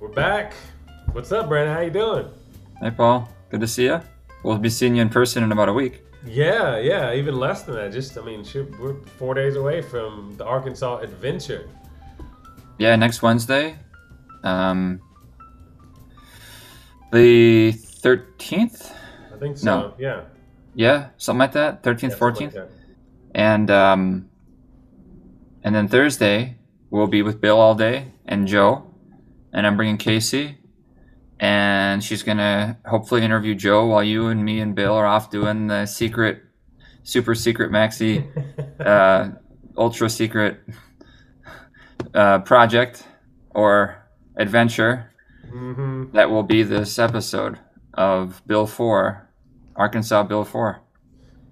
We're back. What's up, Brandon? How you doing? Hey, Paul. Good to see you. We'll be seeing you in person in about a week. Yeah, yeah, even less than that. Just, I mean, shoot, we're four days away from the Arkansas Adventure. Yeah, next Wednesday, um, the thirteenth. I think so. No. Yeah. Yeah, something like that. Thirteenth, Yeah, fourteenth, like and um, and then Thursday we'll be with Bill all day and Jo, and I'm bringing Casey, and she's gonna hopefully interview Jo while you and me and Bill are off doing the secret, super secret maxi, uh, ultra secret uh, project or adventure hmm that will be this episode of Bill Four, Arkansas Bill Four.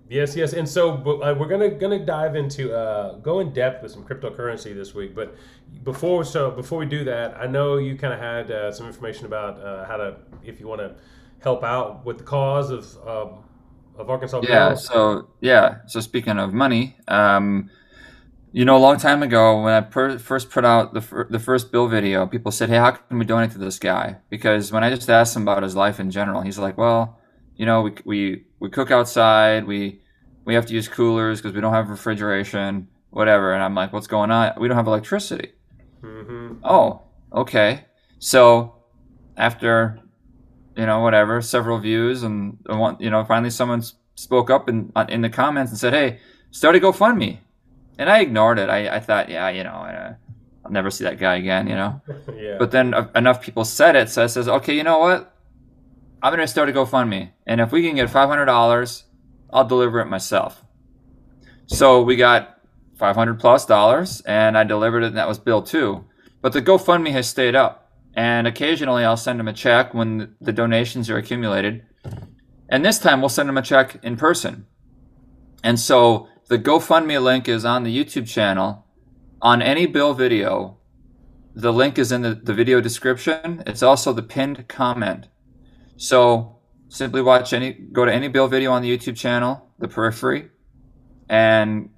Yes, yes, and so uh, we're gonna gonna dive into uh, go in depth with some cryptocurrency this week. But before so before we do that, I know you kind of had uh, some information about uh, how to if you want to help out with the cause of um, of Arkansas. Yeah. Bill. So yeah. So speaking of money, um, you know, a long time ago when I per- first put out the fir- the first Bill video, people said, "Hey, how can we donate to this guy?" Because when I just asked him about his life in general, he's like, "Well, you know, we we we cook outside, we we have to use coolers because we don't have refrigeration, whatever." And I'm like, "What's going on? We don't have electricity." hmm Oh, okay. So after you know whatever several views and want you know finally someone spoke up in uh, in the comments and said, "Hey, start a GoFundMe," and I ignored it. I, I thought, yeah, you know, uh, I'll never see that guy again, you know. yeah. But then uh, enough people said it, so I says, okay, you know what? I'm gonna start a GoFundMe, and if we can get five hundred dollars, I'll deliver it myself. So we got five hundred plus dollars, and I delivered it, and that was Bill Two. But the GoFundMe has stayed up, and occasionally I'll send him a check when the donations are accumulated, and this time we'll send him a check in person. And so the GoFundMe link is on the YouTube channel. On any Bill video, the link is in the, the video description. It's also the pinned comment. So simply watch any, go to any Bill video on the YouTube channel, the periphery, and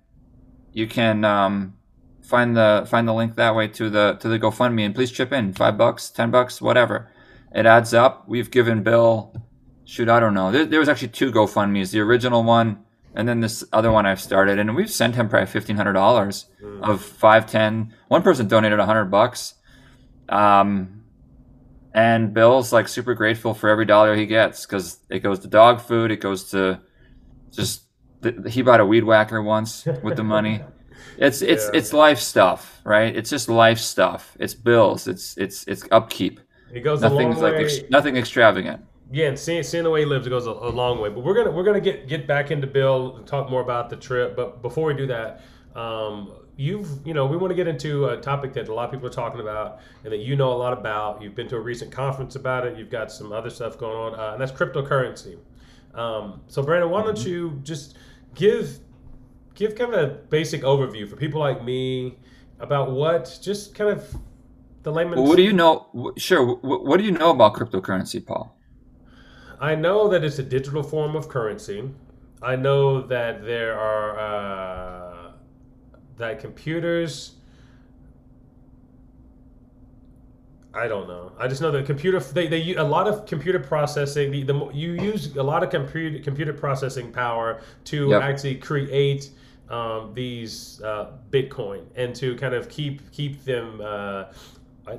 you can um, find the find the link that way to the to the GoFundMe. And please chip in five bucks, ten bucks, whatever. It adds up. We've given Bill, shoot, I don't know. There, there was actually two GoFundMe's. The original one, and then this other one I've started, and we've sent him probably fifteen hundred dollars Mm. of five, ten. One person donated a hundred bucks. Um, and Bill's like super grateful for every dollar he gets because it goes to dog food. It goes to just he bought a weed whacker once with the money. It's it's Yeah. it's life stuff, right? It's just life stuff. It's bills. It's it's it's upkeep. it goes a long Nothing's like way. ex- nothing extravagant. Yeah, and seeing, seeing the way he lives, it goes a, a long way. But we're gonna we're gonna get get back into Bill and talk more about the trip. But before we do that, um, you've you know we want to get into a topic that a lot of people are talking about and that you know a lot about. You've been to a recent conference about it. You've got some other stuff going on, uh, and that's cryptocurrency. Um, so Brandon, why don't you just give give kind of a basic overview for people like me about what just kind of the layman Well, what do you know? Sure. wh- What do you know about cryptocurrency, Paul? I know that it's a digital form of currency. I know that there are uh, that computers. I don't know. I just know that computer they, they use a lot of computer processing. The, the you use a lot of computer computer processing power to Yep. actually create um, these uh, Bitcoin and to kind of keep keep them uh,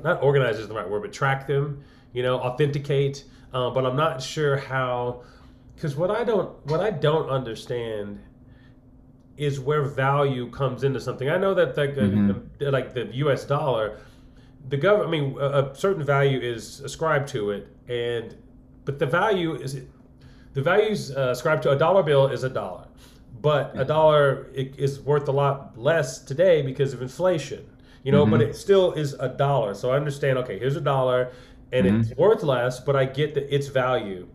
not organized is the right word, but track them. You know, authenticate. Uh, but I'm not sure how, because what I don't what I don't understand is where value comes into something. I know that like uh, the, like the U.S. dollar, the government. I mean, a, a certain value is ascribed to it, and but the value is the values uh, ascribed to a dollar bill is a dollar, but a dollar i- is worth a lot less today because of inflation. You know, but Mhm. it still is a dollar. So I understand. Okay, here's a dollar, and it's worth less, but I get that its value.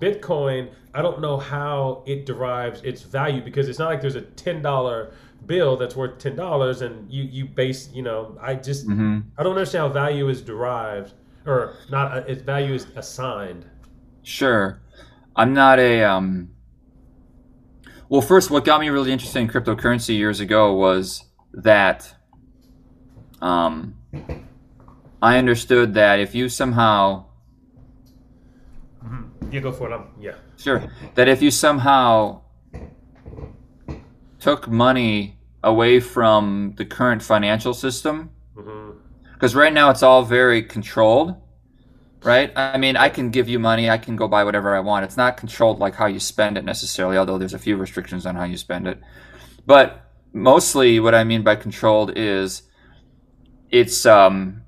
Bitcoin, I don't know how it derives its value because it's not like there's a ten dollar bill that's worth ten dollars, and you you base. You know, I just hmm I don't understand how value is derived or not. uh, Its value is assigned. Sure. I'm not a um Well, first what got me really interested in cryptocurrency years ago was that um I understood that if you somehow You go for it. I'm, yeah. Sure. That if you somehow took money away from the current financial system, because right now it's all very controlled, right? I mean, I can give you money, I can go buy whatever I want. It's not controlled like how you spend it necessarily, although there's a few restrictions on how you spend it. But mostly, what I mean by controlled is it's um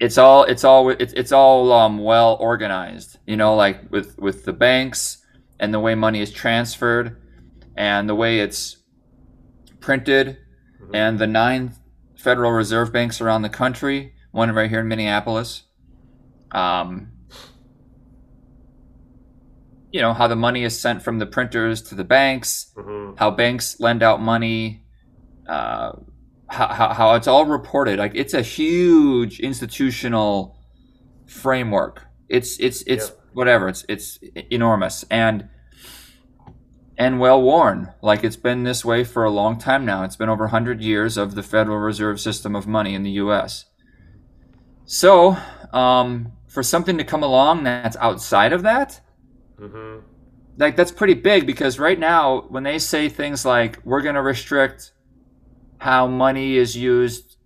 it's all it's all it's, it's all um, well organized you know like with with the banks and the way money is transferred and the way it's printed and the nine federal reserve banks around the country one right here in minneapolis um, you know how the money is sent from the printers to the banks hmm how banks lend out money, uh, how, how, how it's all reported. Like it's a huge institutional framework. It's it's it's whatever. It's it's enormous and and well worn. Like it's been this way for a long time now. It's been over hundred years of the Federal Reserve system of money in the U.S. So um, for something to come along that's outside of that, hmm like that's pretty big because right now when they say things like we're going to restrict how money is used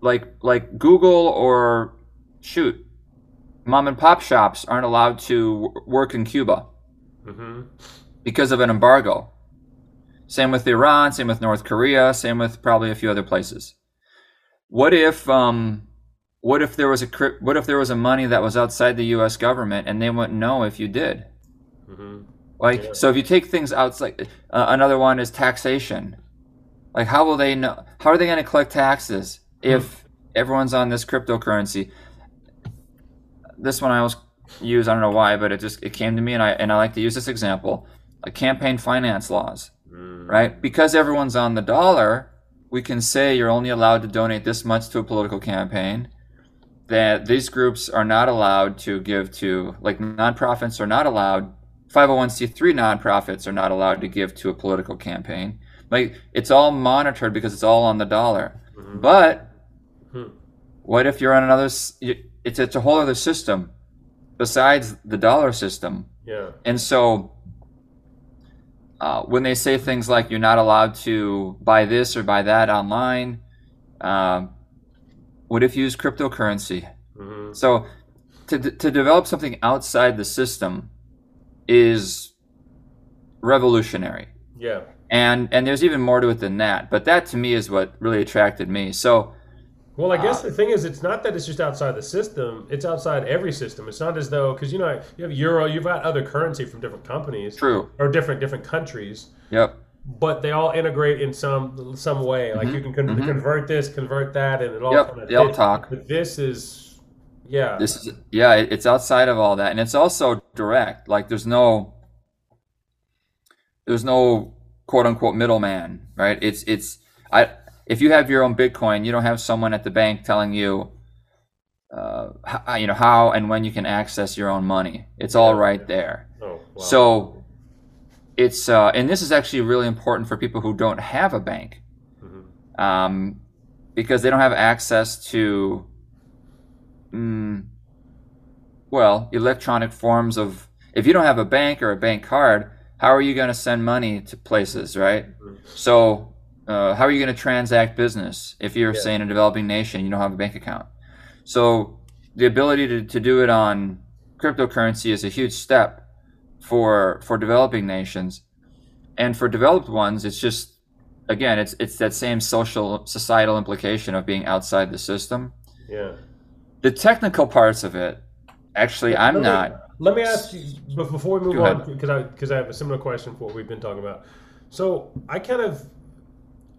like like google or shoot mom and pop shops aren't allowed to work in cuba. Hmm because of an embargo. Same with iran same with north korea same with probably a few other places. What if um what if there was a what if there was a money that was outside the us government and they wouldn't know if you did? Hmm like Yeah. so, if you take things outside, uh, another one is taxation. Like, how will they know? How are they going to collect taxes if everyone's on this cryptocurrency? This one I always use. I don't know why, but it just it came to me, and I and I like to use this example: like campaign finance laws, mm right? Because everyone's on the dollar, we can say you're only allowed to donate this much to a political campaign. That these groups are not allowed to give to, like nonprofits are not allowed 501c3 nonprofits are not allowed to give to a political campaign. Like it's all monitored because it's all on the dollar. Mhm. But Hmm. what if you're on another? It's it's a whole other system besides the dollar system. Yeah. And so uh, when they say things like you're not allowed to buy this or buy that online, um, what if you use cryptocurrency? hmm So to, to develop something outside the system is revolutionary. Yeah. And and there's even more to it than that. But that to me is what really attracted me. So Well, I Uh, guess the thing is, it's not that it's just outside the system; it's outside every system. It's not as though because you know you have euro, you've got other currency from different companies true. or different different countries, Yep. but they all integrate in some some way. Like you can con- mhm. convert this, convert that, and it all Yep, kind of they all talk. But this is, yeah, This is yeah, it's outside of all that. And it's also direct. Like there's no there's no quote unquote middleman, right? It's it's I if you have your own Bitcoin, you don't have someone at the bank telling you uh, how, you know how and when you can access your own money. It's all right there. oh, wow. So it's uh, and this is actually really important for people who don't have a bank, Mhm. um, because they don't have access to, mm, well, electronic forms of. If you don't have a bank or a bank card, how are you going to send money to places, right? Mhm. So. Uh, how are you going to transact business if you're, Yeah. say, in a developing nation, you don't have a bank account? So the ability to, to do it on cryptocurrency is a huge step for for developing nations and for developed ones it's just again it's it's that same social societal implication of being outside the system yeah. the technical parts of it actually i'm not Let me ask you but before we move Go on because I because I have a similar question for what we've been talking about. So I kind of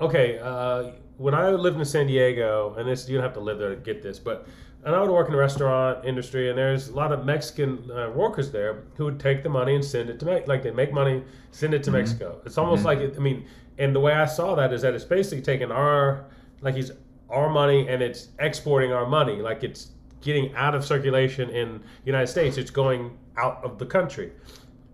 okay. Uh, when I lived in San Diego, and this you don't have to live there to get this, but and I would work in the restaurant industry, and there's a lot of Mexican uh, workers there who would take the money and send it to make like they make money, send it to Mm-hmm. Mexico. It's almost like it, I mean, and the way I saw that is that it's basically taking our like he's our money and it's exporting our money, like it's getting out of circulation in the United States. It's going out of the country.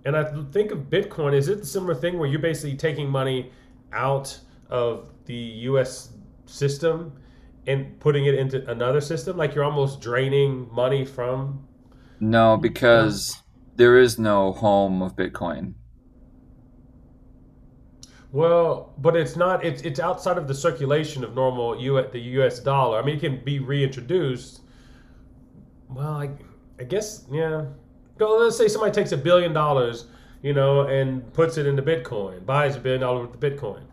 And I think of Bitcoin, is it a similar thing where you're basically taking money out of the US system and putting it into another system? Like you're almost draining money from. No, because there is no home of Bitcoin. Well, but it's not. It's it's outside of the circulation of normal U the U.S. dollar. I mean, it can be reintroduced. Well, I, I guess yeah. Go. Let's say somebody takes a billion dollars, you know, and puts it into Bitcoin, buys a billion dollars worth of Bitcoin.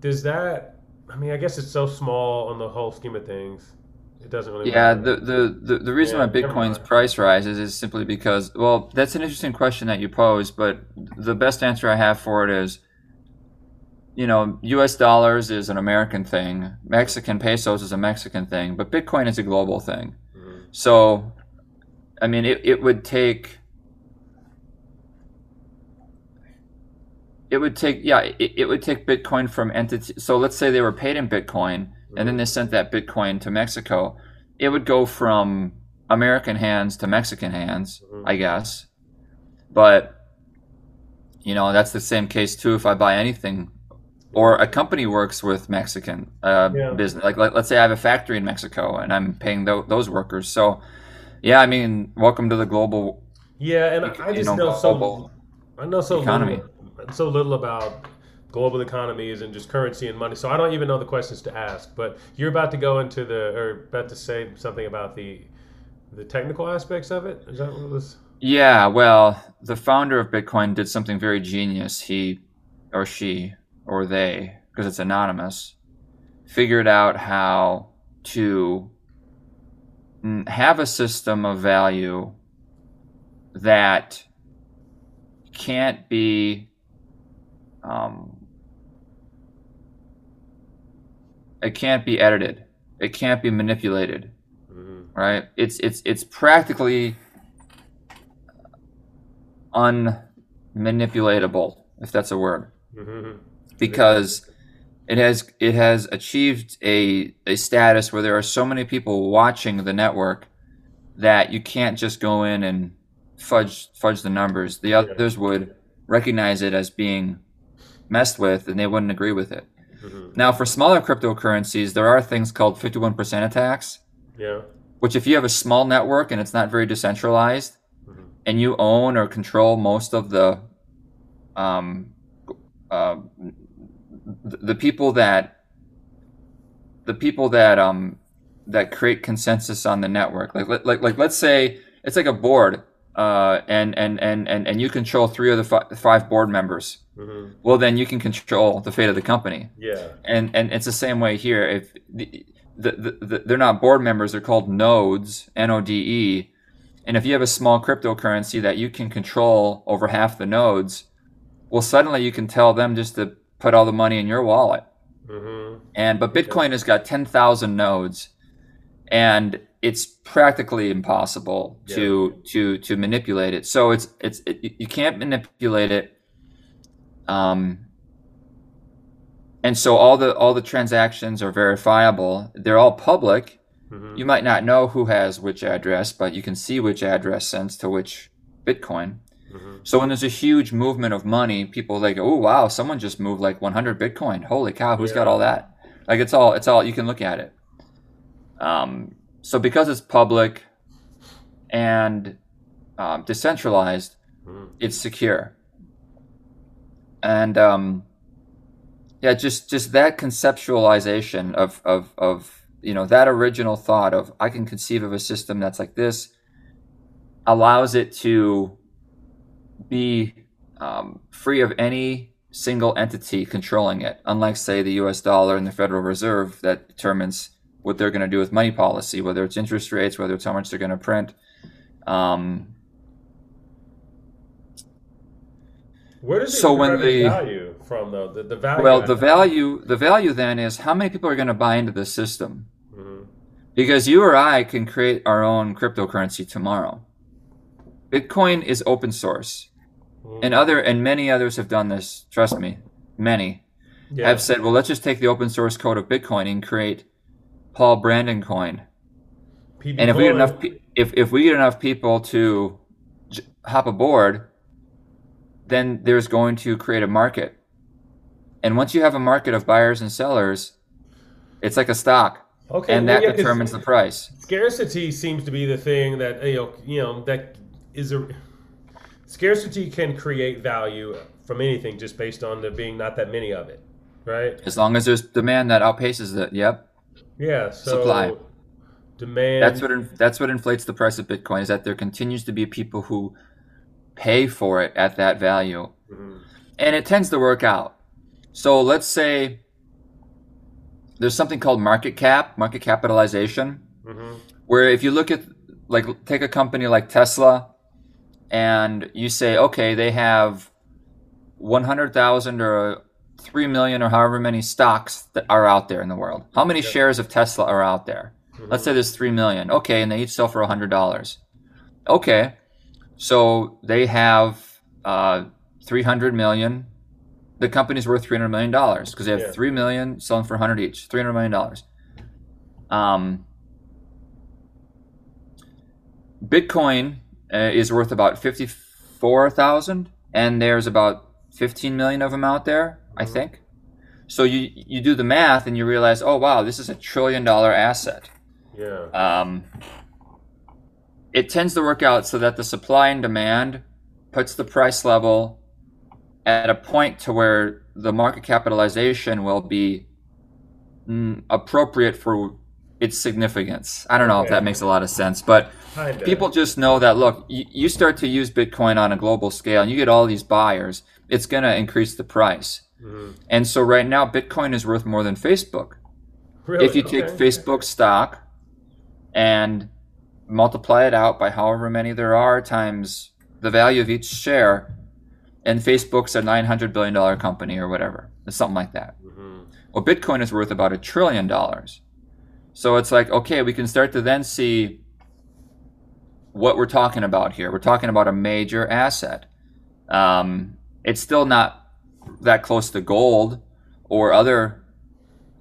Does that? I mean, I guess it's so small on the whole scheme of things. It doesn't really Yeah, matter. the, the, the, the reason Yeah, why Bitcoin's price rises is simply because, well, that's an interesting question that you pose, but the best answer I have for it is, you know, US dollars is an American thing, Mexican pesos is a Mexican thing, but Bitcoin is a global thing. So, I mean, it, it would take, it would take, yeah, it, it would take Bitcoin from entity. So let's say they were paid in Bitcoin and then they sent that Bitcoin to Mexico. It would go from American hands to Mexican hands, Mhm. I guess. But, you know, that's the same case too if I buy anything or a company works with Mexican uh, Yeah. business. Like, let, let's say I have a factory in Mexico and I'm paying tho- those workers. So, yeah, I mean, welcome to the global, Yeah, and I just know, know so. I know so economy. little, so little about global economies and just currency and money. So I don't even know the questions to ask. But you're about to go into the or about to say something about the the technical aspects of it. Is that what it was? Yeah, well, the founder of Bitcoin did something very genius. He or she or they, because it's anonymous, figured out how to have a system of value that can't be um, it can't be edited. It can't be manipulated hmm right? It's it's it's practically unmanipulatable, if that's a word, hmm because it has it has achieved a a status where there are so many people watching the network that you can't just go in and fudge fudge the numbers. The others would recognize it as being messed with, and they wouldn't agree with it. hmm Now, for smaller cryptocurrencies, there are things called 51% attacks Yeah. which if you have a small network and it's not very decentralized Mhm. and you own or control most of the um, uh, the, people that the people that um that create consensus on the network like like like, let's say it's like a board uh, and, and and and and you control three of the fi- five board members hmm well then you can control the fate of the company Yeah. and and it's the same way here. If the, the, the, the, they're not board members, they're called nodes, N O D E. And if you have a small cryptocurrency that you can control over half the nodes, well, suddenly you can tell them just to put all the money in your wallet. hmm And but Bitcoin has got ten thousand nodes, and it's practically impossible to to to manipulate it. So it's it's it, you can't manipulate it. Um, and so all the all the transactions are verifiable. They're all public. hmm You might not know who has which address, but you can see which address sends to which Bitcoin. So when there's a huge movement of money, people like, oh wow, someone just moved like 100 Bitcoin. Holy cow, who's got all that? Like it's all it's all you can look at it. Um, so because it's public and um, decentralized, hmm it's secure. And um, yeah, just just that conceptualization of of of you know that original thought of I can conceive of a system that's like this allows it to be um, free of any single entity controlling it, unlike say the U.S. dollar and the Federal Reserve that determines what they're going to do with money policy, whether it's interest rates, whether it's how much they're going to print. Um, Where does it So when the- value from though? The, the value. well, the value the value then is how many people are going to buy into the system. hmm Because you or I can create our own cryptocurrency tomorrow. Bitcoin is open source. And other and many others have done this, trust me. Many yeah. have said, well, let's just take the open source code of Bitcoin and create Paul Brandon coin. PB And if we get enough pe- if if we get enough people to j- hop aboard, then there's going to create a market. And once you have a market of buyers and sellers, it's like a stock. Okay, and well, that yeah, determines the price. scarcity seems to be the thing that you know, you know that is a scarcity can create value from anything just based on there being not that many of it, right? As long as there's demand that outpaces it. Yep. Yeah. So Supply. demand. That's what that's what inflates the price of Bitcoin is that there continues to be people who pay for it at that value, Mhm. and it tends to work out. So let's say there's something called market cap, market capitalization, Mhm. where if you look at like take a company like Tesla, and you say, okay, they have 100,000 or 3 million or however many stocks that are out there in the world. How many shares of Tesla are out there? Let's say there's 3 million. Okay, and they each sell for $100. Okay, so they have uh, 300 million. The company's worth 300 million dollars because they have Yeah. 3 million selling for 100 each. 300 million dollars. Um, Bitcoin uh, is worth about 54,000 and there's about 15 million of them out there, I Mhm. think. So you you do the math and you realize, "Oh wow, this is a trillion dollar asset." Yeah. um, it tends to work out so that the supply and demand puts the price level at a point to where the market capitalization will be mm, appropriate for its significance. I don't know if that makes a lot of sense, but Kinda. people just know that look, you, you start to use Bitcoin on a global scale and you get all these buyers, it's going to increase the price. Mhm. And so right now, Bitcoin is worth more than Facebook Really? if you take Facebook stock and multiply it out by however many there are times the value of each share, and Facebook's a nine hundred billion dollar company or whatever, it's something like that. Mhm. Well, Bitcoin is worth about a trillion dollars. So it's like, okay, we can start to then see what we're talking about here. We're talking about a major asset. Um, it's still not that close to gold or other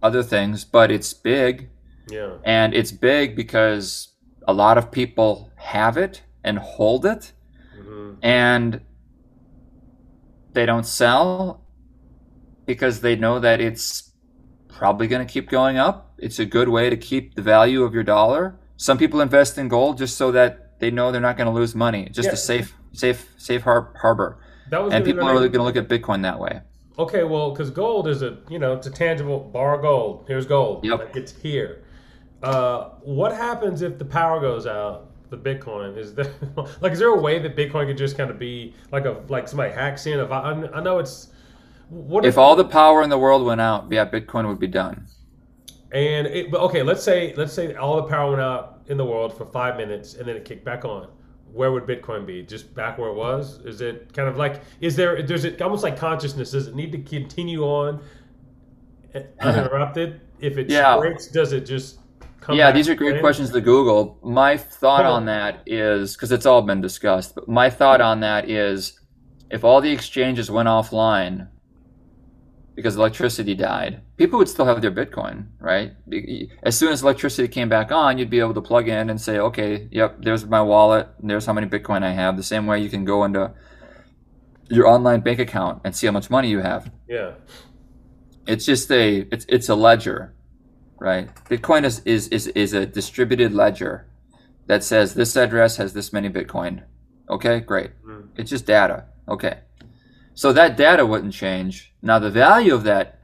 other things, but it's big, Yeah. and it's big because a lot of people have it and hold it, Mhm. and they don't sell because they know that it's probably going to keep going up. It's a good way to keep the value of your dollar. Some people invest in gold just so that they know they're not going to lose money. Just Yeah. a safe, safe, safe har- harbor. That was And people are next- going to look at Bitcoin that way. Okay, well, because gold is a you know it's a tangible bar of gold. Here's gold. Yep. Like it's here. Uh, what happens if the power goes out? The Bitcoin is there like is there a way that Bitcoin could just kind of be like a like somebody hacks in? If I I know it's what If all the power in the world went out, yeah, Bitcoin would be done. and it, but okay, let's say let's say all the power went out in the world for five minutes and then it kicked back on. Where would Bitcoin be? Just back where it was? Is it kind of like is there? Does it almost like consciousness? Does it need to continue on uninterrupted? if it Yeah. breaks, does it just come? yeah, these are great in? questions to Google. My thought on on. that is because it's all been discussed, but my thought on that is if all the exchanges went offline because electricity died, people would still have their Bitcoin, right? As soon as electricity came back on, you'd be able to plug in and say, okay, yep, there's my wallet, and there's how many Bitcoin I have. The same way you can go into your online bank account and see how much money you have. Yeah. It's just a it's it's a ledger, right? Bitcoin is is is, is a distributed ledger that says this address has this many Bitcoin. Okay, great. Mm. It's just data. Okay. So that data wouldn't change. Now the value of that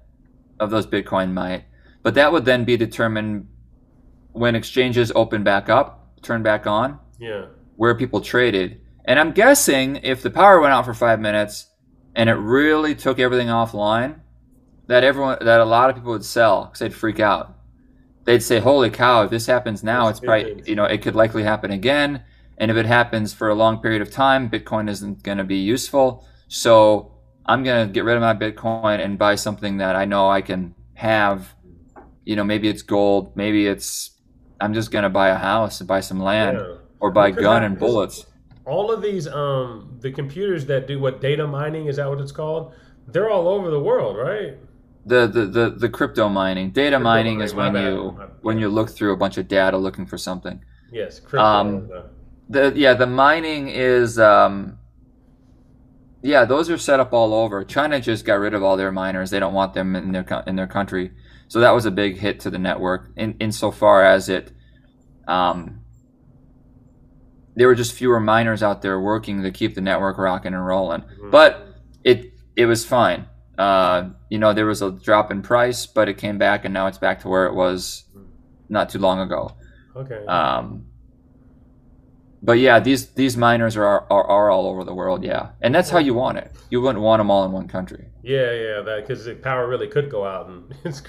of those Bitcoin might, but that would then be determined when exchanges open back up, turn back on, Yeah. where people traded. And I'm guessing if the power went out for five minutes and it really took everything offline, that everyone that a lot of people would sell because they'd freak out. They'd say, "Holy cow! If this happens now, That's it's probably you know it could likely happen again. And if it happens for a long period of time, Bitcoin isn't going to be useful. So I'm going to get rid of my Bitcoin and buy something that I know I can have. You know, maybe it's gold, maybe it's I'm just going to buy a house and buy some land Yeah. or buy Because gun and bullets." All of these, um, the computers that do what data mining is that what it's called? They're all over the world, right? the the the, the crypto mining data Crypto mining mining, is when bad. you when you look through a bunch of data looking for something Yes. Crypto. Um, the yeah the mining is um yeah those are set up all over china just got rid of all their miners they don't want them in their in their country So that was a big hit to the network in insofar as it, um, there were just fewer miners out there working to keep the network rocking and rolling. Mhm. But it it was fine. Uh, you know, there was a drop in price, but it came back, and now it's back to where it was not too long ago. okay. Um, but yeah, these these miners are, are are all over the world. Yeah, and that's how you want it. You wouldn't want them all in one country. yeah, yeah, that because the power really could go out and it's.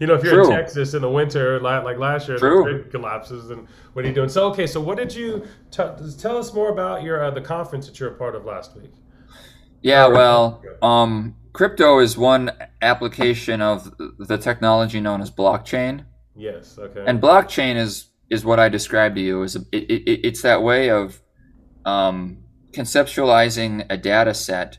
You know, if you're in Texas in the winter, li- like last year, True. the grid collapses, and what are you doing? So, okay, so what did you t- tell us more about your uh, the conference that you're a part of last week? Yeah, well, um, crypto is one application of the technology known as blockchain, Yes. Okay. and blockchain is is what I described to you. Is it, it, it's that way of um, conceptualizing a data set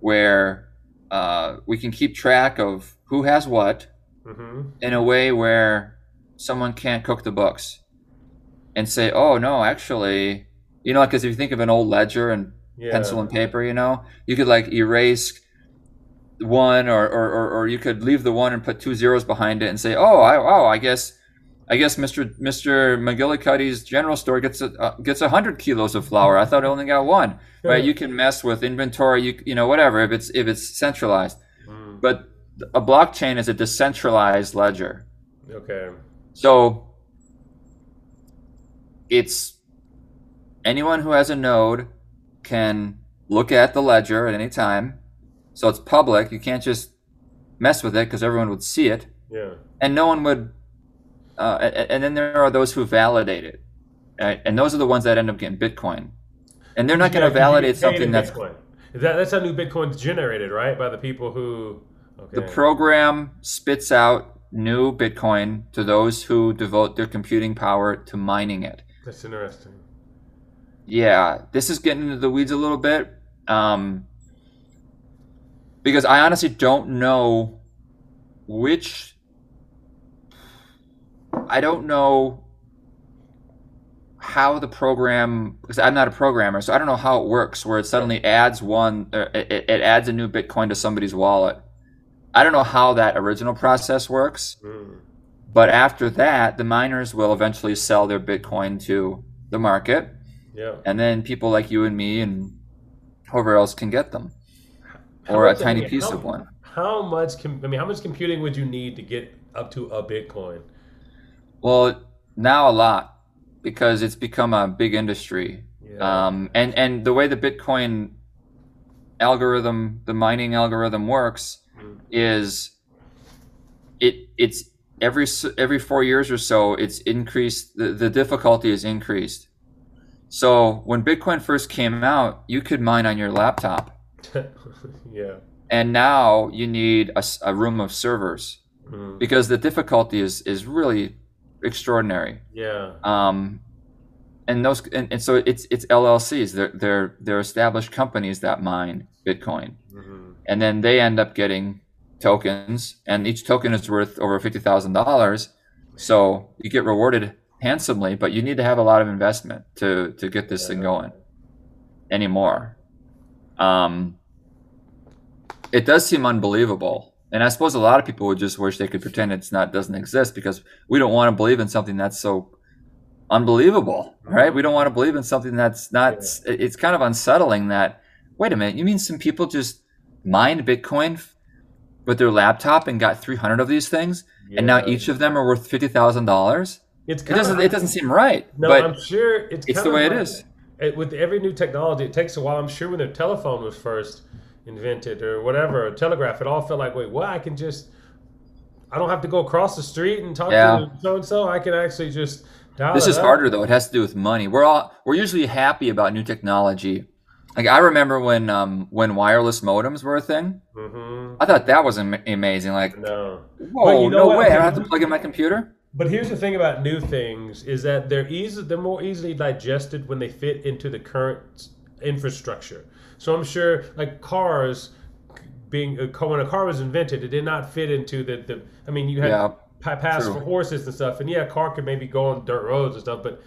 where uh, we can keep track of who has what mm-hmm. in a way where someone can't cook the books and say, "Oh no, actually," you know, because if you think of an old ledger and Yeah. pencil and paper, you know, you could like erase one, or or, or, or you could leave the one and put two zeros behind it and say, "Oh, I, oh, I guess." I guess Mr. Mr. McGillicuddy's general store gets a, uh, gets a hundred kilos of flour. I thought I only got one. Right? You can mess with inventory. You you know whatever if it's if it's centralized. Mm, But a blockchain is a decentralized ledger. okay. So it's anyone who has a node can look at the ledger at any time. So it's public. You can't just mess with it because everyone would see it, Yeah. and no one would. Uh, and, and then there are those who validate it, right? and those are the ones that end up getting Bitcoin. And they're not going Yeah, to 'cause you validate something that's Bitcoin. That that's how new Bitcoin's generated, right? By the people who. Okay. the program spits out new Bitcoin to those who devote their computing power to mining it. That's interesting. Yeah, this is getting into the weeds a little bit. Um, because I honestly don't know which. I don't know how the program because I'm not a programmer, so I don't know how it works. Where it suddenly adds one, it, it adds a new Bitcoin to somebody's wallet. I don't know how that original process works. Mm. But after that, the miners will eventually sell their Bitcoin to the market, Yeah. and then people like you and me and whoever else can get them, How or a I tiny mean, piece how- of one. How much? Com- I mean, how much computing would you need to get up to a Bitcoin? Well, now a lot because it's become a big industry. Yeah. Um, and and the way the Bitcoin algorithm, the mining algorithm works, Mm. is it it's every every four years or so it's increased the, the difficulty is increased. So when Bitcoin first came out, you could mine on your laptop, yeah. and now you need a room of servers Mm. because the difficulty is is really extraordinary. Yeah. Um, and those and, and so it's it's LLCs. They're they're they're established companies that mine Bitcoin, hmm and then they end up getting tokens, and each token is worth over fifty thousand dollars. So you get rewarded handsomely, but you need to have a lot of investment to to get this thing going anymore. Um, it does seem unbelievable, and I suppose a lot of people would just wish they could pretend it's not doesn't exist because we don't want to believe in something that's so unbelievable, right? We don't want to believe in something that's not. it- It's kind of unsettling that. Wait a minute, you mean some people just mined Bitcoin with their laptop and got 300 of these things, and now each of them are worth fifty thousand dollars? It's It doesn't. It doesn't seem right. No, but I'm sure it's it's the of way it like- is. it- with every new technology, it takes a while. I'm sure when the telephone was first invented or whatever, or telegraph, it all felt like, wait, what? I can just, I don't have to go across the street and talk Yeah. to so and so. I can actually just dial This is up. harder though. It has to do with money. We're all we're usually happy about new technology. Like I remember when um when wireless modems were a thing. hmm I thought that was am- amazing. Like, No. whoa, you know no what? way! I don't have to plug in my computer. But here's the thing about new things is that they're easy they're more easily digested when they fit into the current infrastructure. So I'm sure like cars being when a car was invented, it did not fit into the, the I mean you had Yeah, pa- paths for horses and stuff, and yeah, a car could maybe go on dirt roads and stuff, but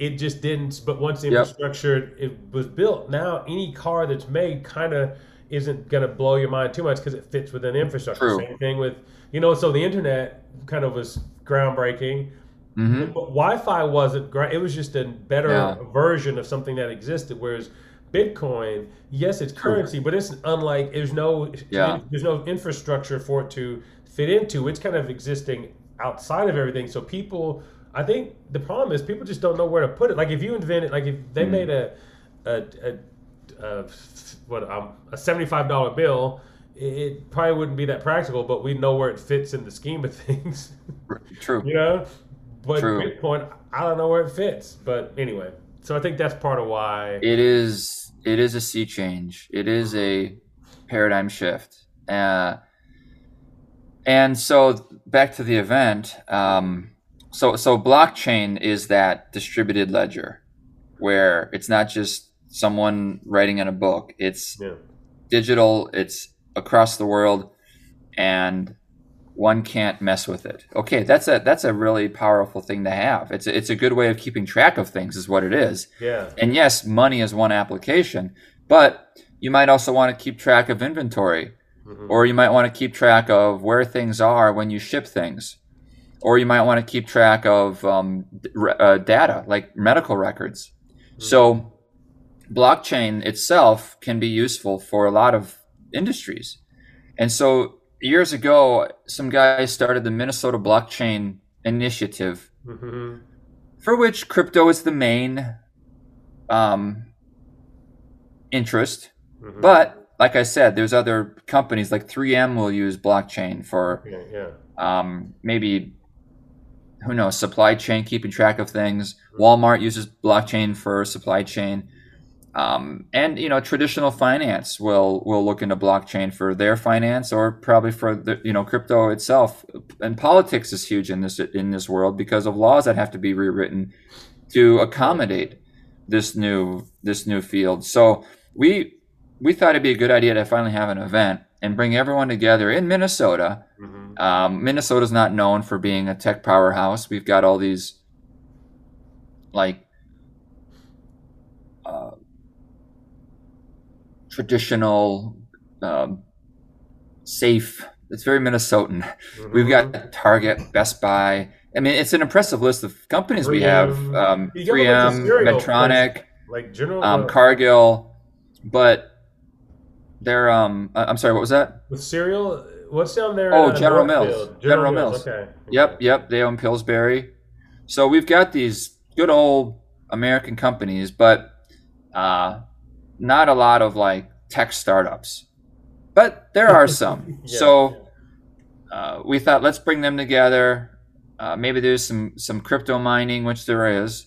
it just didn't. But once the Yep. infrastructure it was built, now any car that's made kind of isn't going to blow your mind too much because it fits within infrastructure. True. Same thing with you know, so the internet kind of was groundbreaking. hmm But Wi-Fi wasn't great. It was just a better Yeah. version of something that existed. Whereas Bitcoin, yes, it's currency, but it's unlike. There's no. Yeah. There's no infrastructure for it to fit into. It's kind of existing outside of everything. So people, I think the problem is people just don't know where to put it. Like if you invented, like if they Mm. made a, a, a, a what um, a seventy-five dollar bill. It probably wouldn't be that practical, but we know where it fits in the scheme of things. True. you know but True. bitcoin i don't know where it fits but anyway so i think that's part of why It is. It is a sea change. It is a paradigm shift. Uh, and so back to the event. Um, so so blockchain is that distributed ledger, where it's not just someone writing in a book. It's yeah digital. It's across the world, and one can't mess with it. Okay, that's a that's a really powerful thing to have. It's a, it's a good way of keeping track of things, is what it is. yeah And yes, money is one application, but you might also want to keep track of inventory, Mhm. or you might want to keep track of where things are when you ship things, or you might want to keep track of um, uh, data like medical records. So, blockchain itself can be useful for a lot of industries. And so, years ago, some guys started the Minnesota Blockchain Initiative Mhm. for which crypto is the main um, interest. Mhm. But like I said, there's other companies like 3M will use blockchain for yeah yeah um, maybe who knows supply chain, keeping track of things. Walmart uses blockchain for supply chain. Um, and you know traditional finance will will look into blockchain for their finance or probably for the you know crypto itself and politics is huge in this in this world because of laws that have to be rewritten to accommodate this new this new field so we we thought it'd be a good idea to finally have an event and bring everyone together in Minnesota Mhm. um, Minnesota's not known for being a tech powerhouse. We've got all these like uh, traditional, um, safe. It's very Minnesotan. We've Mhm. got Target, Best Buy. I mean, it's an impressive list of companies we have. 3M. Um, You got a bunch 3M, of Medtronic, like general um, uh, Cargill, but they're. Um, I- I'm sorry. What was that? with cereal what's down there Oh, uh, General? Mills. General Mills. okay Yep, yep. They own Pillsbury. So we've got these good old American companies, but uh, not a lot of like tech startups. But there are some. Yeah. So uh, we thought let's bring them together. Uh, maybe there's some some crypto mining, which there is.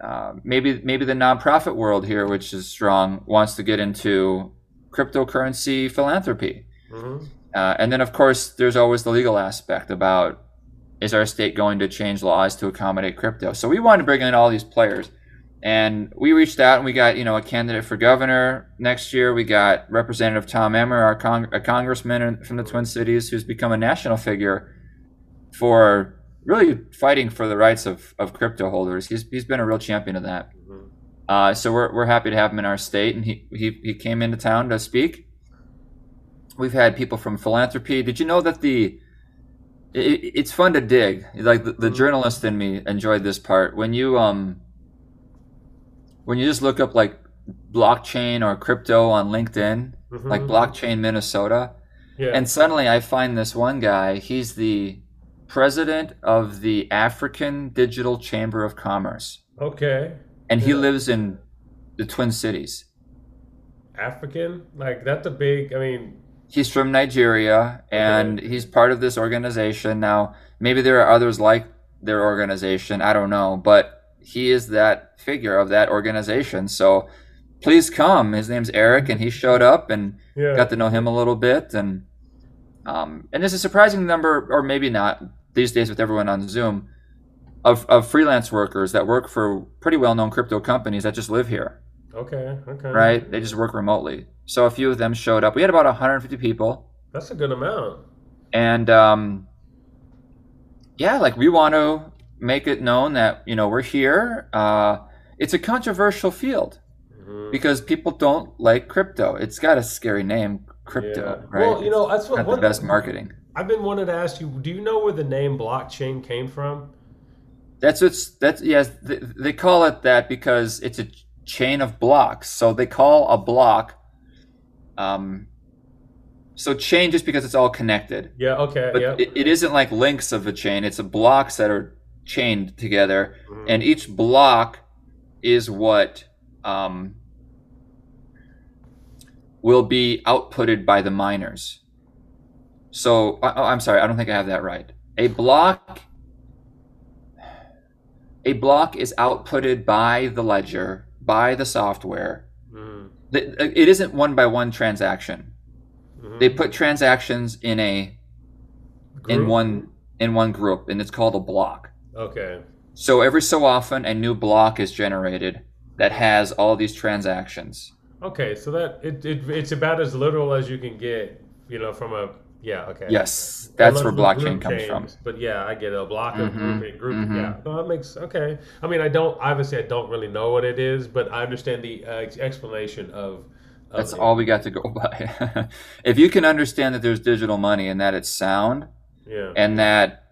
Uh, maybe maybe the nonprofit world here, which is strong, wants to get into cryptocurrency philanthropy. Mhm. Uh, and then, of course, there's always the legal aspect about is our state going to change laws to accommodate crypto? So we wanted to bring in all these players, and we reached out and we got you know a candidate for governor next year. We got Representative Tom Emmer, our con- a congressman from the Twin Cities, who's become a national figure for really fighting for the rights of, of crypto holders. He's he's been a real champion of that. Mhm. Uh, so we're, we're happy to have him in our state, and he, he he came into town to speak. We've had people from philanthropy. Did you know that the it, it's fun to dig. Like the, the Mhm. journalist in me enjoyed this part when you um when you just look up like blockchain or crypto on LinkedIn, Mhm. like blockchain Minnesota, yeah and suddenly I find this one guy. He's the president of the African Digital Chamber of Commerce okay and he lives in the Twin Cities. african like that's a big i mean He's from Nigeria, and he's part of this organization. Now, maybe there are others like their organization. I don't know, but he is that figure of that organization. So, please come. His name's Eric, and he showed up, and yeah got to know him a little bit, and um, and there's a surprising number, or maybe not, these days with everyone on Zoom, of of freelance workers that work for pretty well known crypto companies that just live here. okay okay right? They just work remotely. So a few of them showed up. We had about 150 people, that's a good amount and um, yeah, like we want to make it known that you know we're here. Uh, it's a controversial field. Mhm. because people don't like crypto. It's got a scary name, crypto, Yeah. right? Well, you know, that's what not the best marketing. I've been wanting to ask you. Do you know where the name blockchain came from? That's what's that's yes. They, they call it that because it's a chain of blocks. So they call a block. Um. So chain just because it's all connected, Yeah. Okay. but yeah. it, it isn't like links of a chain. It's a blocks that are chained together, Mhm. and each block is what um, will be outputted by the miners. So, oh, I'm sorry, I don't think I have that right. A block, a block is outputted by the ledger, by the software. Mhm. It isn't one by one transaction. Mhm. They put transactions in a in one in one group, and it's called a block. Okay. So every so often, a new block is generated that has all these transactions. Okay. So that it, it it's about as literal as you can get. You know, from a yeah. Okay. Yes, that's where blockchain comes from. But yeah, I get. A block of Mhm, group, group. mhm. Yeah, no, that makes okay. I mean, I don't obviously I don't really know what it is, but I understand the uh, explanation of. of That's it. all we got to go by. if you can understand that there's digital money and that it's sound Yeah. and that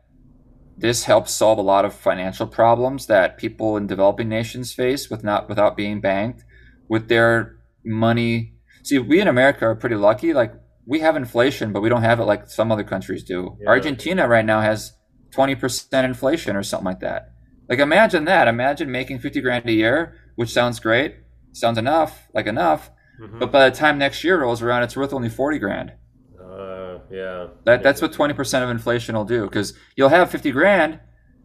this helps solve a lot of financial problems that people in developing nations face with not without being banked with their money. See, we in America are pretty lucky. Like we have inflation, but we don't have it like some other countries do. Yeah. Argentina right now has 20% inflation or something like that. Like imagine that. Imagine making 50 grand a year, which sounds great. Sounds enough, like enough. Mhm. But by the time next year rolls around, it's worth only 40 grand. Yeah. That that's what 20% of inflation will do because you'll have 50 grand,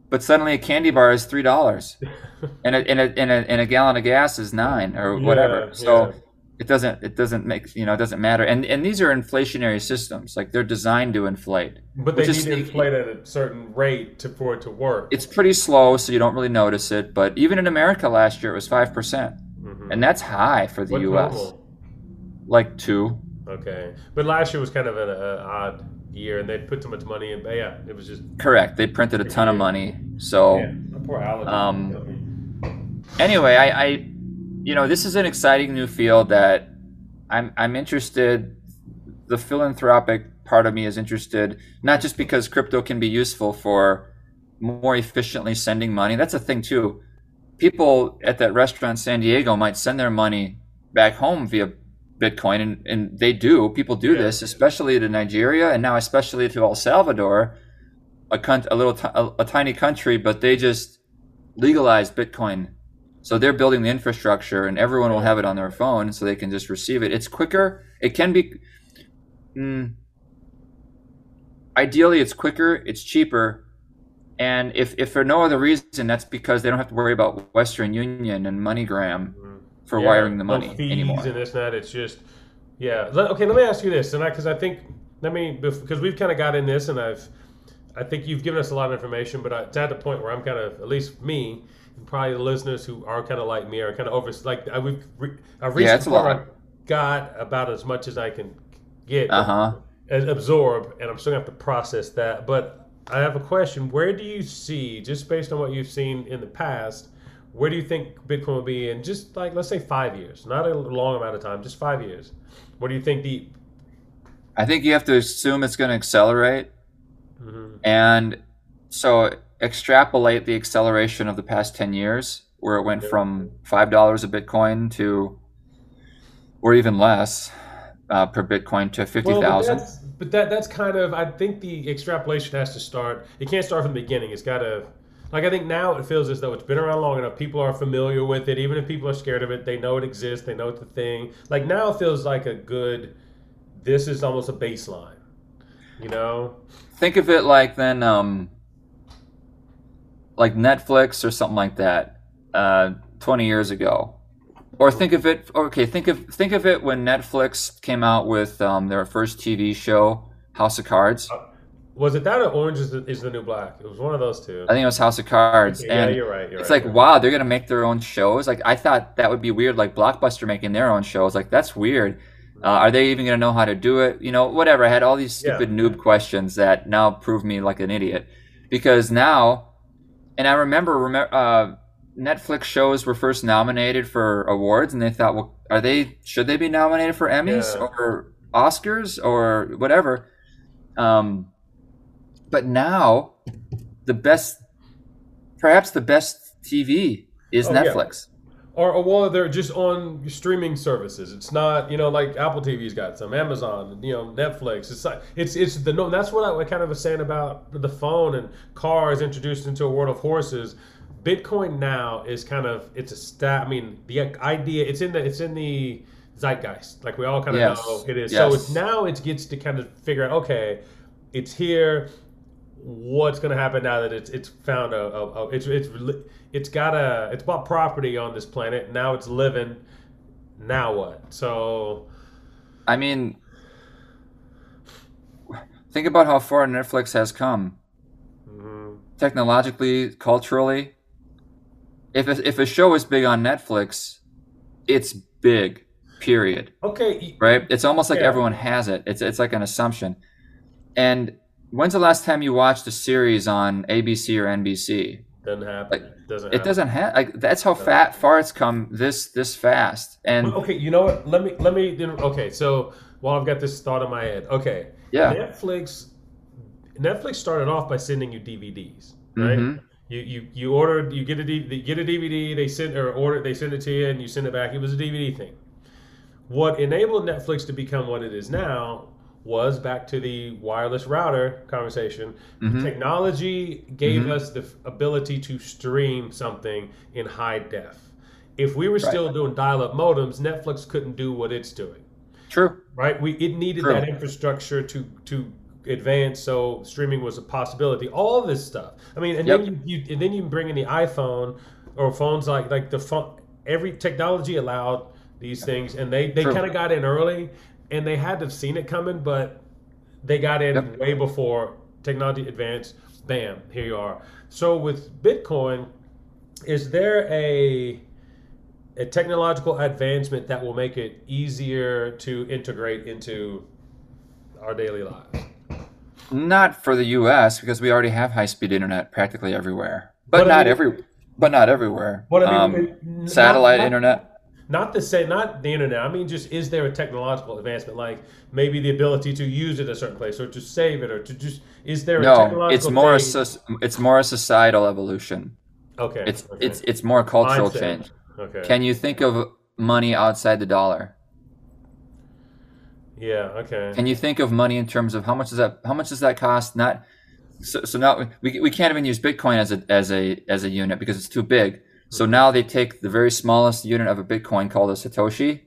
but suddenly a candy bar is three dollars, and a, and, a, and, a, and a gallon of gas is nine or whatever. Yeah, so yeah. it doesn't it doesn't make you know it doesn't matter. And and these are inflationary systems, like they're designed to inflate. But they need is to inflate at a certain rate to for it to work. It's pretty slow, so you don't really notice it. But even in America last year, it was five percent, Mhm. and that's high for the What's U.S. Like two. Okay, but last year was kind of an uh, odd year, and they put too much money in. But yeah, it was just. Correct. They printed a ton of money, so. Yeah, poor Alex. Um, anyway, I, I, you know, this is an exciting new field that I'm, I'm interested. The philanthropic part of me is interested, not just because crypto can be useful for more efficiently sending money. That's a thing too. People at that restaurant in San Diego might send their money back home via Bitcoin, and, and they do. People do Yeah. this, especially to Nigeria, and now especially to El Salvador, a, cunt, a little, ti- a, a tiny country, but they just legalized Bitcoin. So they're building the infrastructure, and everyone will have it on their phone, so they can just receive it. It's quicker. It can be. Mm, ideally, it's quicker. It's cheaper. And if, if for no other reason, that's because they don't have to worry about Western Union and MoneyGram. For Yeah, wiring the money fees anymore. and this and that. It's just, yeah. Okay, let me ask you this, and I because I, think, let me because we've kind of got in this, and I've, I think you've given us a lot of information, but I, it's at the point where I'm kind of, at least me, and probably the listeners who are kind of like me are kind of over, like I we've, re, I've reached Yeah, the a point lot. I've got about as much as I can get, Uh huh. as absorb, and I'm still gonna have to process that. But I have a question: Where do you see, just based on what you've seen in the past, where do you think Bitcoin will be in just like let's say five years, not a long amount of time, just five years? What do you think the? I think you have to assume it's going to accelerate. Mhm. And so extrapolate the acceleration of the past 10 years, where it went Yeah. from $5 a Bitcoin to, or even less uh, per Bitcoin to Well, but 50,000. that's, but that that's kind of I think the extrapolation has to start. It can't start from the beginning. It's got to. Like I think now it feels as though it's been around long enough. People are familiar with it. Even if people are scared of it, they know it exists. They know it's a thing. Like now it feels like a good. This is almost a baseline. You know. Think of it like then, um, like Netflix or something like that, uh, 20 years ago. Or think of it. Okay, think of think of it when Netflix came out with um, their first TV show, House of Cards. Was it that or Orange is the, is the New Black? It was one of those two. I think it was House of Cards, yeah, and you're right. You're it's right. like wow, they're gonna make their own shows. Like I thought that would be weird, like Blockbuster making their own shows. Like that's weird. Uh, are they even gonna know how to do it? You know, whatever. I had all these Yeah. stupid noob questions that now prove me like an idiot, because now, and I remember, remember uh, Netflix shows were first nominated for awards, and they thought, well, are they should they be nominated for Emmys Yeah. or Oscars or whatever? Um, but now, the best, perhaps the best TV is Oh, yeah. Netflix. Or, or well, they're just on streaming services. It's not, you know, like Apple TV's got some, Amazon, you know, Netflix. It's like it's it's the no. That's what I kind of was saying about the phone and cars introduced into a world of horses. Bitcoin now is kind of it's a stat. I mean, the idea it's in the it's in the zeitgeist. Like we all kind of Yes. know it is. So Yes. it's now it gets to kind of figure out. Okay, it's here. What's going to happen now that it's it's found a, a, a it's it's it's got a it's bought property on this planet. Now it's living. Now what? So I mean, think about how far Netflix has come mhm. technologically, culturally. If a, if a show is big on Netflix, it's big. Period. okay, Right? It's almost like Yeah. everyone has it. It's it's like an assumption. And when's the last time you watched a series on ABC or NBC? doesn't happen. Like, doesn't. It happen. doesn't have like that's how fat far it's come this this fast. And Okay, you know what? Let me let me. Okay, so while I've got this thought in my head, okay, yeah. Netflix. Netflix started off by sending you DVDs, right? Mhm. You, you you ordered you get a D, you get a DVD they send or order they send it to you and you send it back. It was a DVD thing. What enabled Netflix to become what it is now was back to the wireless router conversation. Mhm. Technology gave Mhm. us the ability to stream something in high def. If we were still doing dial-up modems, Netflix couldn't do what it's doing True. right? We it needed True. that infrastructure to to advance, so streaming was a possibility. All this stuff. I mean, and Yep. then you, you and then you bring in the iPhone or phones like like the phone. Every technology allowed these things, and they they kind of got in early, and they had to have seen it coming, but they got in Yep. way before technology advanced. Bam, here you are. So with Bitcoin, is there a a technological advancement that will make it easier to integrate into our daily lives. Not for the U.S. because we already have high-speed internet practically everywhere, but, But I not mean- every, but not everywhere. What I Um, mean, n- satellite not, internet. Not the same, not the internet. I mean, just is there a technological advancement, like maybe the ability to use it a certain place, or to save it, or to just is there a No, technological it's more a it's more a societal evolution. okay. It's okay. it's it's more cultural Mindset. change. okay. Can you think of money outside the dollar? yeah. Okay. Can you think of money in terms of how much does that how much does that cost? Not so, so now we, we can't even use Bitcoin as a as a as a unit because it's too big. So now they take the very smallest unit of a Bitcoin called a Satoshi,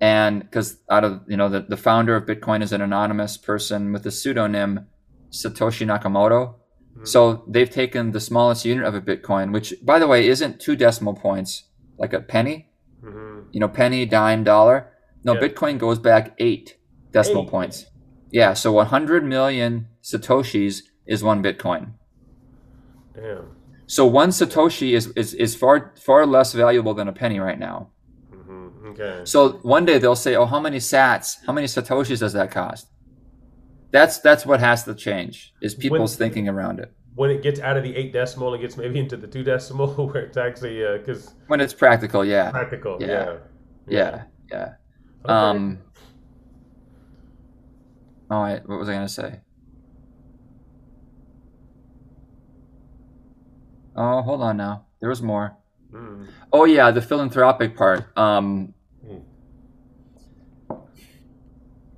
and because out of you know the, the founder of Bitcoin is an anonymous person with the pseudonym Satoshi Nakamoto. Mhm. So they've taken the smallest unit of a Bitcoin, which by the way isn't two decimal points like a penny. hmm You know, penny, dime, dollar. No, Yeah. Bitcoin goes back eight decimal Eight. points. Yeah, so 100 million satoshis is one Bitcoin. Damn. So one satoshi is, is, is far far less valuable than a penny right now. hmm Okay. So one day they'll say, "Oh, how many sats? How many satoshis does that cost?" That's that's what has to change is people's thinking around it When it gets out of the eight decimal and gets maybe into the two decimal, where it's actually because when it's practical. Yeah, practical. Yeah. Yeah. yeah, yeah. Okay. Um. Oh, wait, what was I gonna say? Oh, hold on now. There was more. Mm. Oh yeah, the philanthropic part. Um, Mm.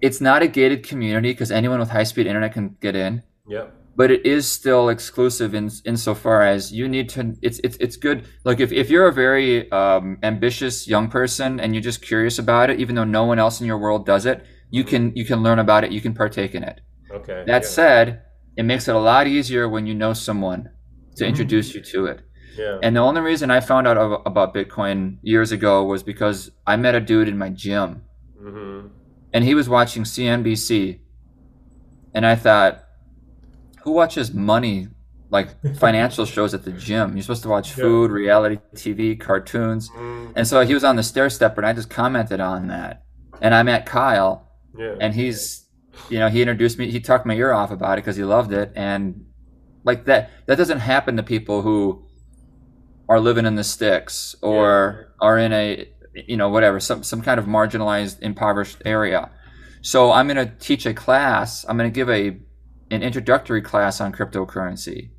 it's not a gated community because anyone with high speed internet can get in, Yep. but it is still exclusive in insofar as you need to. It's it's it's good. Like if if you're a very um, ambitious young person and you're just curious about it, even though no one else in your world does it, you can you can learn about it. You can partake in it. Okay. That yeah. said, it makes it a lot easier when you know someone to introduce you to it. Yeah. And the only reason I found out about Bitcoin years ago was because I met a dude in my gym hmm and he was watching CNBC. And I thought, who watches money, like financial shows at the gym? You're supposed to watch Yeah. food, reality TV, cartoons. mm And so he was on the stair stepper and I just commented on that. And I met Kyle Yeah. and he's you know he introduced me he talked my ear off about it because he loved it and like that that doesn't happen to people who are living in the sticks or are in a you know whatever some some kind of marginalized impoverished area. So i'm going to teach a class i'm going to give a an introductory class on cryptocurrency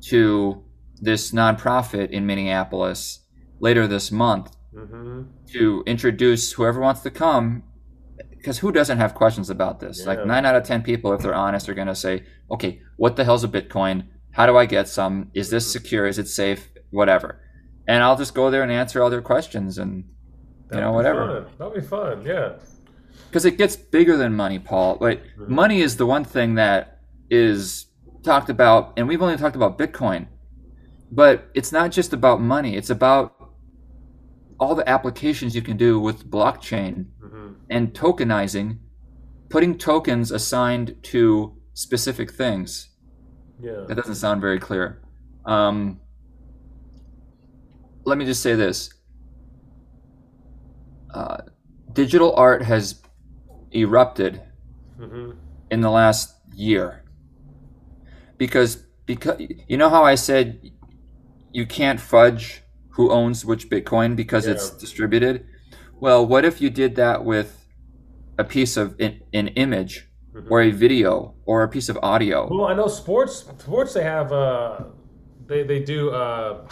to this nonprofit in minneapolis later this month hmm to introduce whoever wants to come because who doesn't have questions about this? Like 9 out of 10 people if they're honest are going to say okay what the hell's a bitcoin? How do i get some? Is this secure? Is it safe? Whatever. And i'll just go there and answer all their questions and you know whatever. That'll be fun. Yeah. because it gets bigger than money paul. Like Mhm. money is the one thing that is talked about and we've only talked about bitcoin. But it's not just about money. It's about all the applications you can do with blockchain hmm and tokenizing, putting tokens assigned to specific things. Yeah. That doesn't sound very clear. Um, let me just say this uh, digital art has erupted hmm in the last year because because you know how I said you can't fudge who owns which Bitcoin because it's Yeah. distributed. Well, what if you did that with a piece of an, an image Mhm. or a video or a piece of audio? Well, I know sports. Sports. They have. Uh, they they do. Uh,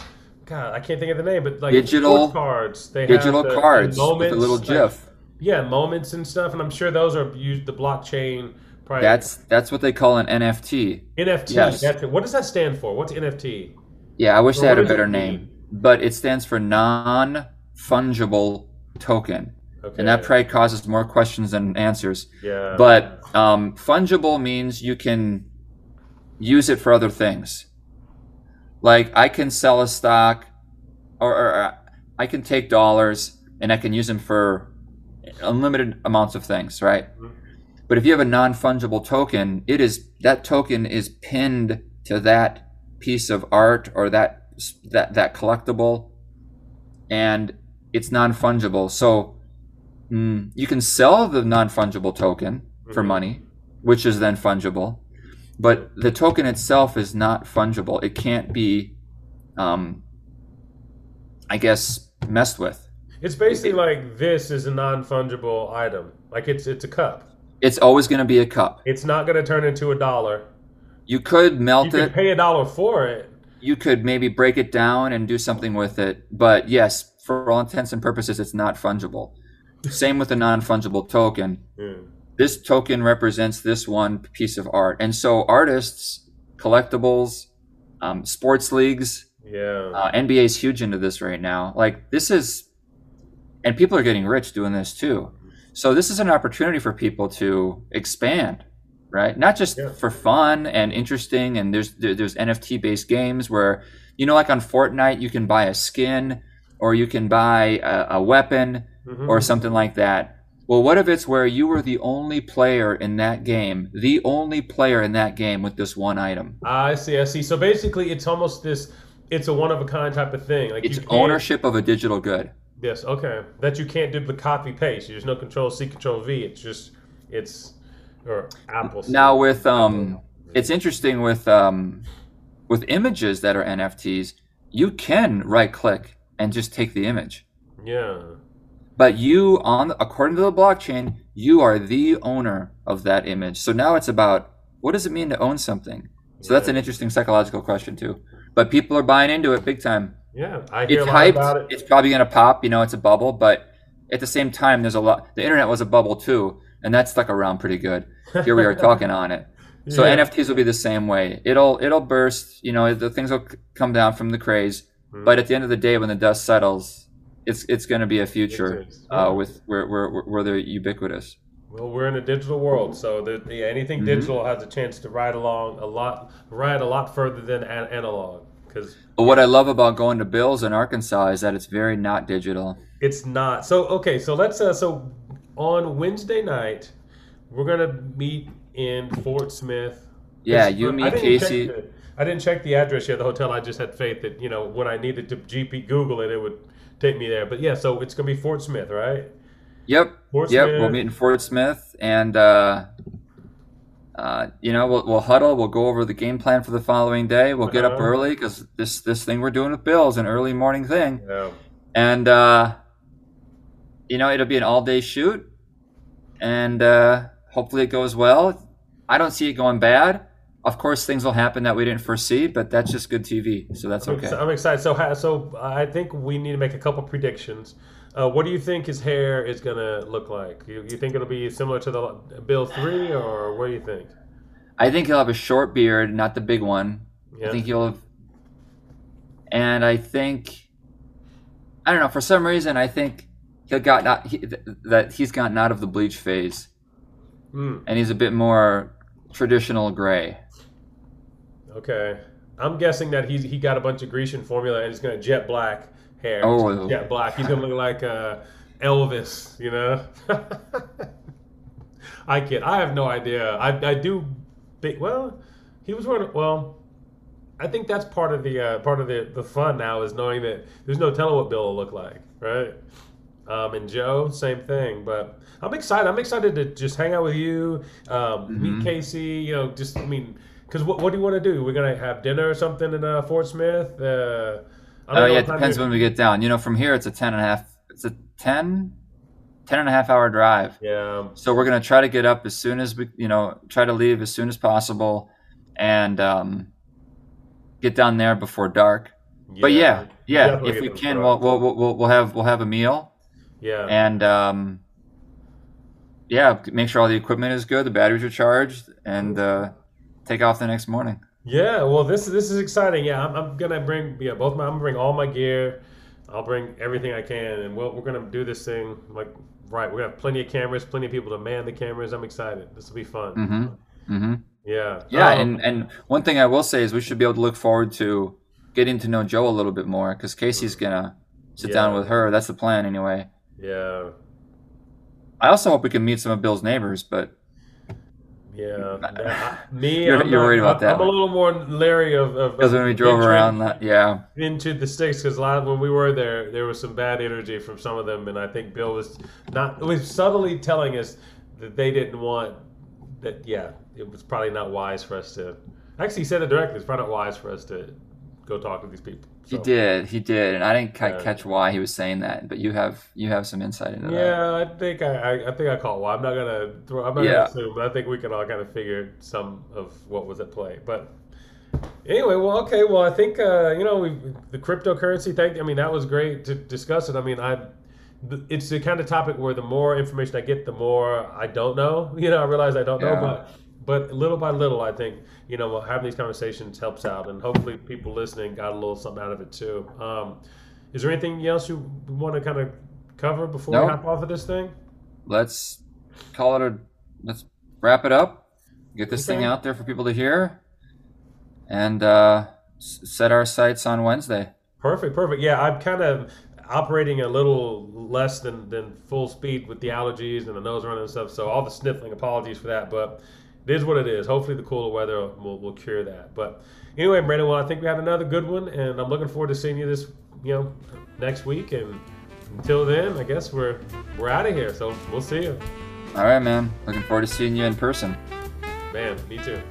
God, I can't think of the name, but like Digital- sports cards. They Digital have the, cards the moments, with a little like- GIF. yeah, moments and stuff, and I'm sure those are used the blockchain. Probably That's that's what they call an NFT. NFT. yes. It. What does that stand for? What's NFT? Yeah, I wish Well, they had a better name, but it stands for non-fungible token, Okay. and that probably causes more questions than answers. yeah. But um, fungible means you can use it for other things. Like I can sell a stock, or, or I can take dollars and I can use them for unlimited amounts of things, right? Mhm. But if you have a non-fungible token, it is that token is pinned to that piece of art or that that that collectible, and it's non-fungible. So mm, you can sell the non-fungible token for Mhm. money, which is then fungible. But the token itself is not fungible. It can't be, um, I guess, messed with. It's basically like this is a non fungible item. Like it's it's a cup. It's always going to be a cup. It's not going to turn into a dollar. You could You melt can it. pay a dollar for it. You could maybe break it down and do something with it. But yes, for all intents and purposes, it's not fungible. Same with the non fungible token. Hmm. this token represents this one piece of art. And so artists, collectibles, um, sports leagues, Yeah. uh, NBA is huge into this right now. Like this is, and people are getting rich doing this too. So this is an opportunity for people to expand, right? Not just Yeah. for fun and interesting. And there's there's NFT based games where you know, like on Fortnite, you can buy a skin or you can buy a, a weapon Mhm. or something like that. Well, what if it's where you were the only player in that game, the only player in that game with this one item? I see. I see. So basically, it's almost this. It's a one of a kind type of thing. Like It's ownership of a digital good. Yes. Okay. That you can't do the copy paste. There's no control C, control V. It's just it's or Apple. C. Now with um, it's interesting with um, with images that are NFTs, you can right click and just take the image. Yeah. But you on according to the blockchain, you are the owner of that image. So now it's about what does it mean to own something? So that's an interesting psychological question too. But people are buying into it big time. Yeah. I hear It's a lot about it. It's probably gonna pop. You know, it's a bubble. But at the same time, there's a lot. The internet was a bubble too, and that stuck around pretty good. Here we are talking on it. So Yeah. NFTs will be the same way. It'll it'll burst. You know, the things will come down from the craze. Mhm. But at the end of the day, when the dust settles, it's it's going to be a future uh, with where, where where they're ubiquitous. Well, we're in a digital world, so the, yeah, anything Mhm. digital has a chance to ride along a lot, ride a lot further than an- analog, because But what I love about going to Bill's in Arkansas is that it's very not digital. it's not. So okay, so let's uh, so on Wednesday night, we're gonna meet in Fort Smith. Yeah, you, I me, Casey. the- I didn't check the address yet. of The hotel. I just had faith that you know when I needed to GP Google it, it would take me there. But yeah, so it's gonna be Fort Smith, right? Yep, Fort yep. Smith. We'll meet in Fort Smith, and uh, uh, you know, we'll, we'll huddle. We'll go over the game plan for the following day. We'll get up Uh-huh. early because this this thing we're doing with Bill is an early morning thing, Yeah. and uh, you know, it'll be an all day shoot, and uh, hopefully it goes well. I don't see it going bad. Of course, things will happen that we didn't foresee, but that's just good TV, so that's okay. I'm excited. So, so I think we need to make a couple predictions. Uh, what do you think his hair is gonna look like? You, you think it'll be similar to the Bill three, or what do you think? I think he'll have a short beard, not the big one. Yeah. I think he'll have, and I think, I don't know. For some reason, I think he'll got not he, that he's gotten out of the bleach phase, Hmm. and he's a bit more traditional gray. Okay. I'm guessing that he's he got a bunch of Grecian formula and he's gonna jet black hair. Oh. jet black. He's gonna look like uh, Elvis, you know. I kid. I have no idea. I I do. Be, well, he was wearing. Well, I think that's part of the uh, part of the the fun now is knowing that there's no telling what Bill will look like, right? Um, and Jo, same thing. But I'm excited. I'm excited to just hang out with you, um, meet Mhm. Casey. You know, just I mean, because what, what do you want to do? We're gonna have dinner or something in uh, Fort Smith. Uh, I Oh know yeah, it depends when we get down. You know, from here it's a 10 and a half. It's a 10, 10 and a half hour drive. Yeah. So we're gonna try to get up as soon as we, you know, try to leave as soon as possible, and um, get down there before dark. But yeah, yeah, if we can, we'll, we'll we'll we'll have we'll have a meal Yeah. and um, yeah, make sure all the equipment is good, the batteries are charged, and uh, take off the next morning. Yeah, well, this this is exciting. Yeah, I'm, I'm gonna bring yeah both my I'm gonna bring all my gear. I'll bring everything I can, and we'll, we're gonna do this thing like right. We have plenty of cameras, plenty of people to man the cameras. I'm excited. This will be fun. Mm-hmm. Mm-hmm. Yeah. Yeah, Um, and and one thing I will say is we should be able to look forward to getting to know Jo a little bit more because Casey's gonna sit down with her. That's the plan anyway. yeah, I also hope we can meet some of Bill's neighbors, but yeah. I- me, You're- I'm you're not- worried about that I'm a little more leery of, of because when we drove around, that, yeah, into the sticks because a lot of, when we were there, there was some bad energy from some of them, and I think Bill was not was subtly telling us that they didn't want that. Yeah, it was probably not wise for us to. Actually, he said it directly. It's probably not wise for us to go talk to these people. he did, he did, and I didn't Yeah. catch why he was saying that, but you have you have some insight into that. Yeah, I think I, I, think I caught why. I'm not gonna throw. I'm not Yeah. gonna assume, but I think we can all kind of figure some of what was at play. But anyway, well, okay, well, I think uh, you know we the cryptocurrency thing. I mean, that was great to discuss it. I mean, I it's the kind of topic where the more information I get, the more I don't know. You know, I realize I don't know, but but little by little, I think you know having these conversations helps out, and hopefully people listening got a little something out of it too. Um, is there anything else you want to kind of cover before we hop off of this thing? Let's call it a let's wrap it up. Get this thing out there for people to hear, and uh, set our sights on Wednesday. Perfect, perfect. Yeah, I'm kind of operating a little less than, than full speed with the allergies and the nose running and stuff. So all the sniffling, apologies for that. But it is what it is. Hopefully the cooler weather will, will cure that. But anyway, Brandon, well, I think we had another good one, and I'm looking forward to seeing you this, you know, next week. And until then, I guess we're we're out of here. So we'll see you. All right, man. Looking forward to seeing you in person. Man, me too.